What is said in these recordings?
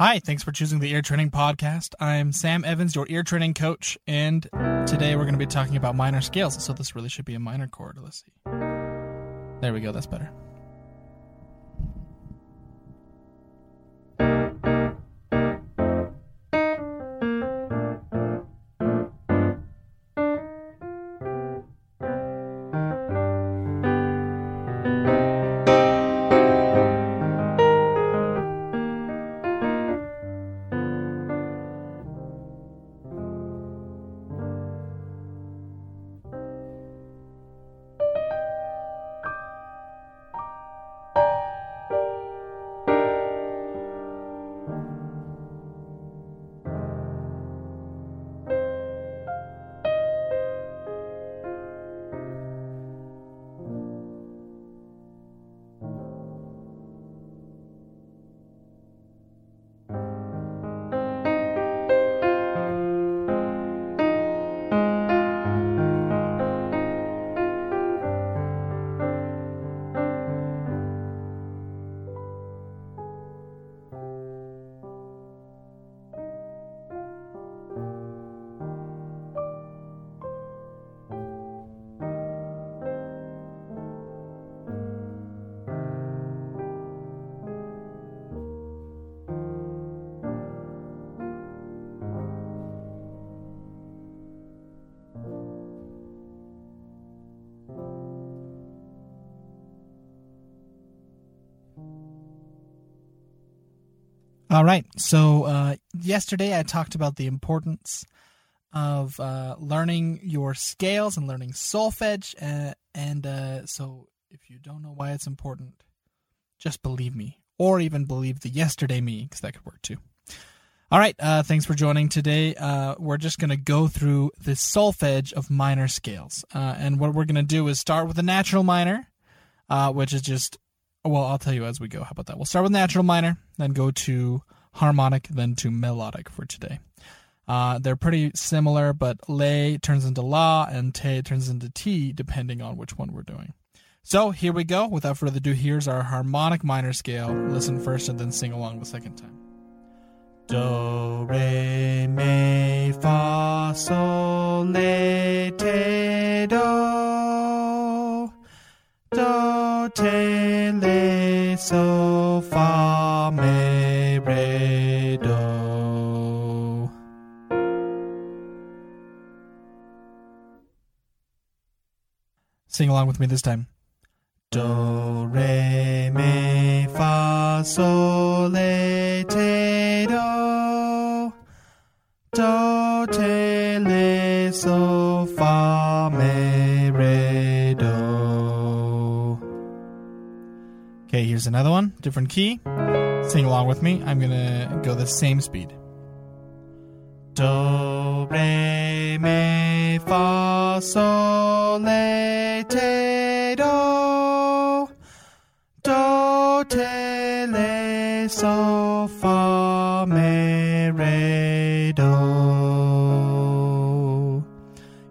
Hi, thanks for choosing the Ear Training Podcast. I'm Sam Evans, your ear training coach, and today we're going to be talking about minor scales. So this really should be a minor chord. Let's see. There we go, that's better. All right. So uh, yesterday I talked about the importance of uh, learning your scales and learning solfege, uh, and uh, so if you don't know why it's important, just believe me, or even believe the yesterday me, because that could work too. All right. Uh, thanks for joining today. Uh, we're just going to go through the solfege of minor scales, and what we're going to do is start with the natural minor, which is just well, I'll tell you as we go. How about that? We'll start with natural minor, then go to harmonic, then to melodic for today. Uh, they're pretty similar, but le turns into la and te turns into ti, depending on which one we're doing. So here we go. Without further ado, here's our harmonic minor scale. Listen first and then sing along the second time. Do, re, mi, fa, sol, le, te, do. Do, te, le, so, fa, me, re, do. Sing along with me this time. Do, re, mi, fa, sol, le, te, do. Do, te, le, so, Okay, here's another one, different key. Sing along with me. I'm gonna go the same speed. Do, re, mi, fa, sol, le, te, do. Do, te, le, so, fa, me, re, do.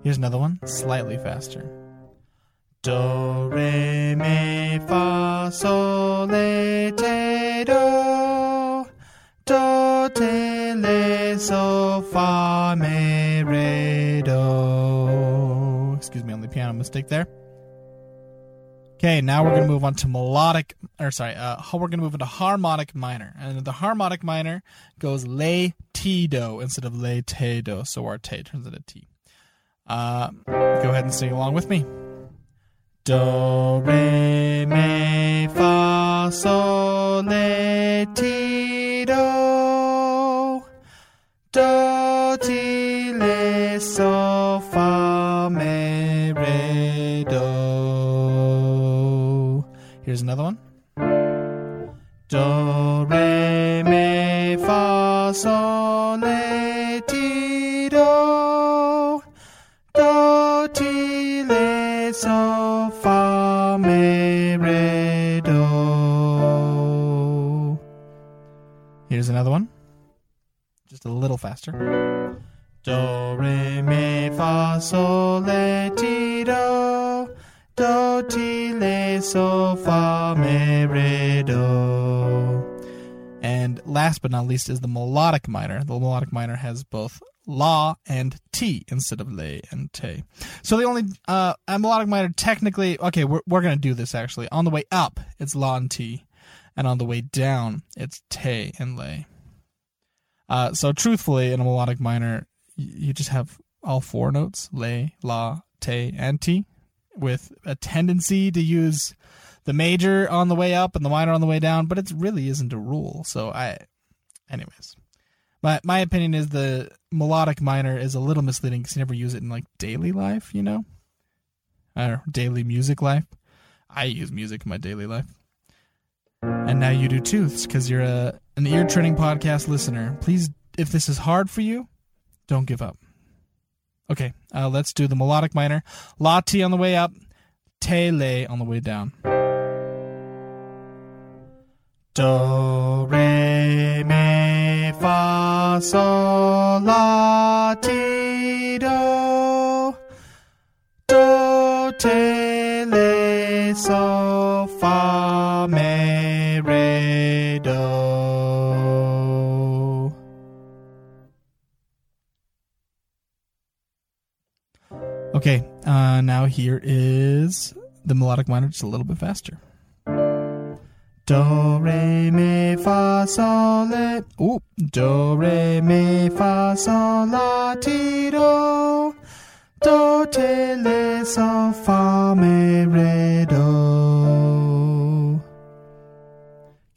Here's another one, slightly faster. Do, re, mi, fa, sol, le, te, do. Do, te, le, so, fa, me, re, do. Excuse me on the piano mistake there. Okay, now we're to move on to melodic, or sorry, uh, we're to move into harmonic minor. And the harmonic minor goes le, ti, do instead of le, te, do. So our te turns into ti. Uh, go ahead and sing along with me. Do, re, mi, fa, sol, le, ti, do. Do, ti, le, so, fa, me, re, do. Here's another one. Do, re, mi, fa, sol, Here's another one. Just a little faster. Do, re, mi, fa, sol, le, ti, do. Do, ti, le, so, fa, me, re, do. And last but not least is the melodic minor. The melodic minor has both la and ti instead of le and te. So the only uh, melodic minor technically okay, we're we're gonna do this actually. On the way up, it's la and ti, and on the way down, it's te and le. Uh, so truthfully, in a melodic minor, you just have all four notes: le, la, te, and ti, with a tendency to use the major on the way up and the minor on the way down, but it really isn't a rule. So I, anyways, my my opinion is the melodic minor is a little misleading because you never use it in like daily life, you know, or daily music life. I use music in my daily life, and now you do too, because you're a an ear training podcast listener. Please, if this is hard for you, don't give up. Okay, uh, let's do the melodic minor. La ti on the way up, te le on the way down. Do, re, mi, fa, sol, la, ti, do. Do, te, le, so, fa, me, Okay, uh, now here is the melodic minor just a little bit faster. Do, re, mi, fa, sol, le. Ooh. Do, re, mi, fa, sol, la, ti, do. Do, te, le, so, fa, me, re,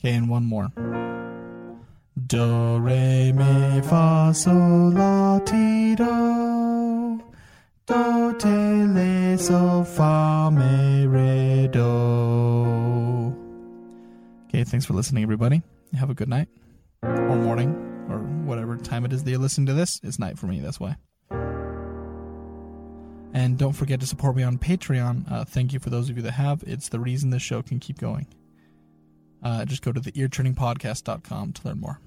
Okay, and one more. Do, re, mi, fa, sol, la, ti, do. Do, te, le, so, fa, me, re, do. Okay, thanks for listening, everybody. Have a good night, or morning, or whatever time it is that you listen to this. It's night for me, that's why. And don't forget to support me on Patreon. Uh, thank you for those of you that have. It's the reason this show can keep going. Uh, just go to the eartrainingpodcast.com to learn more.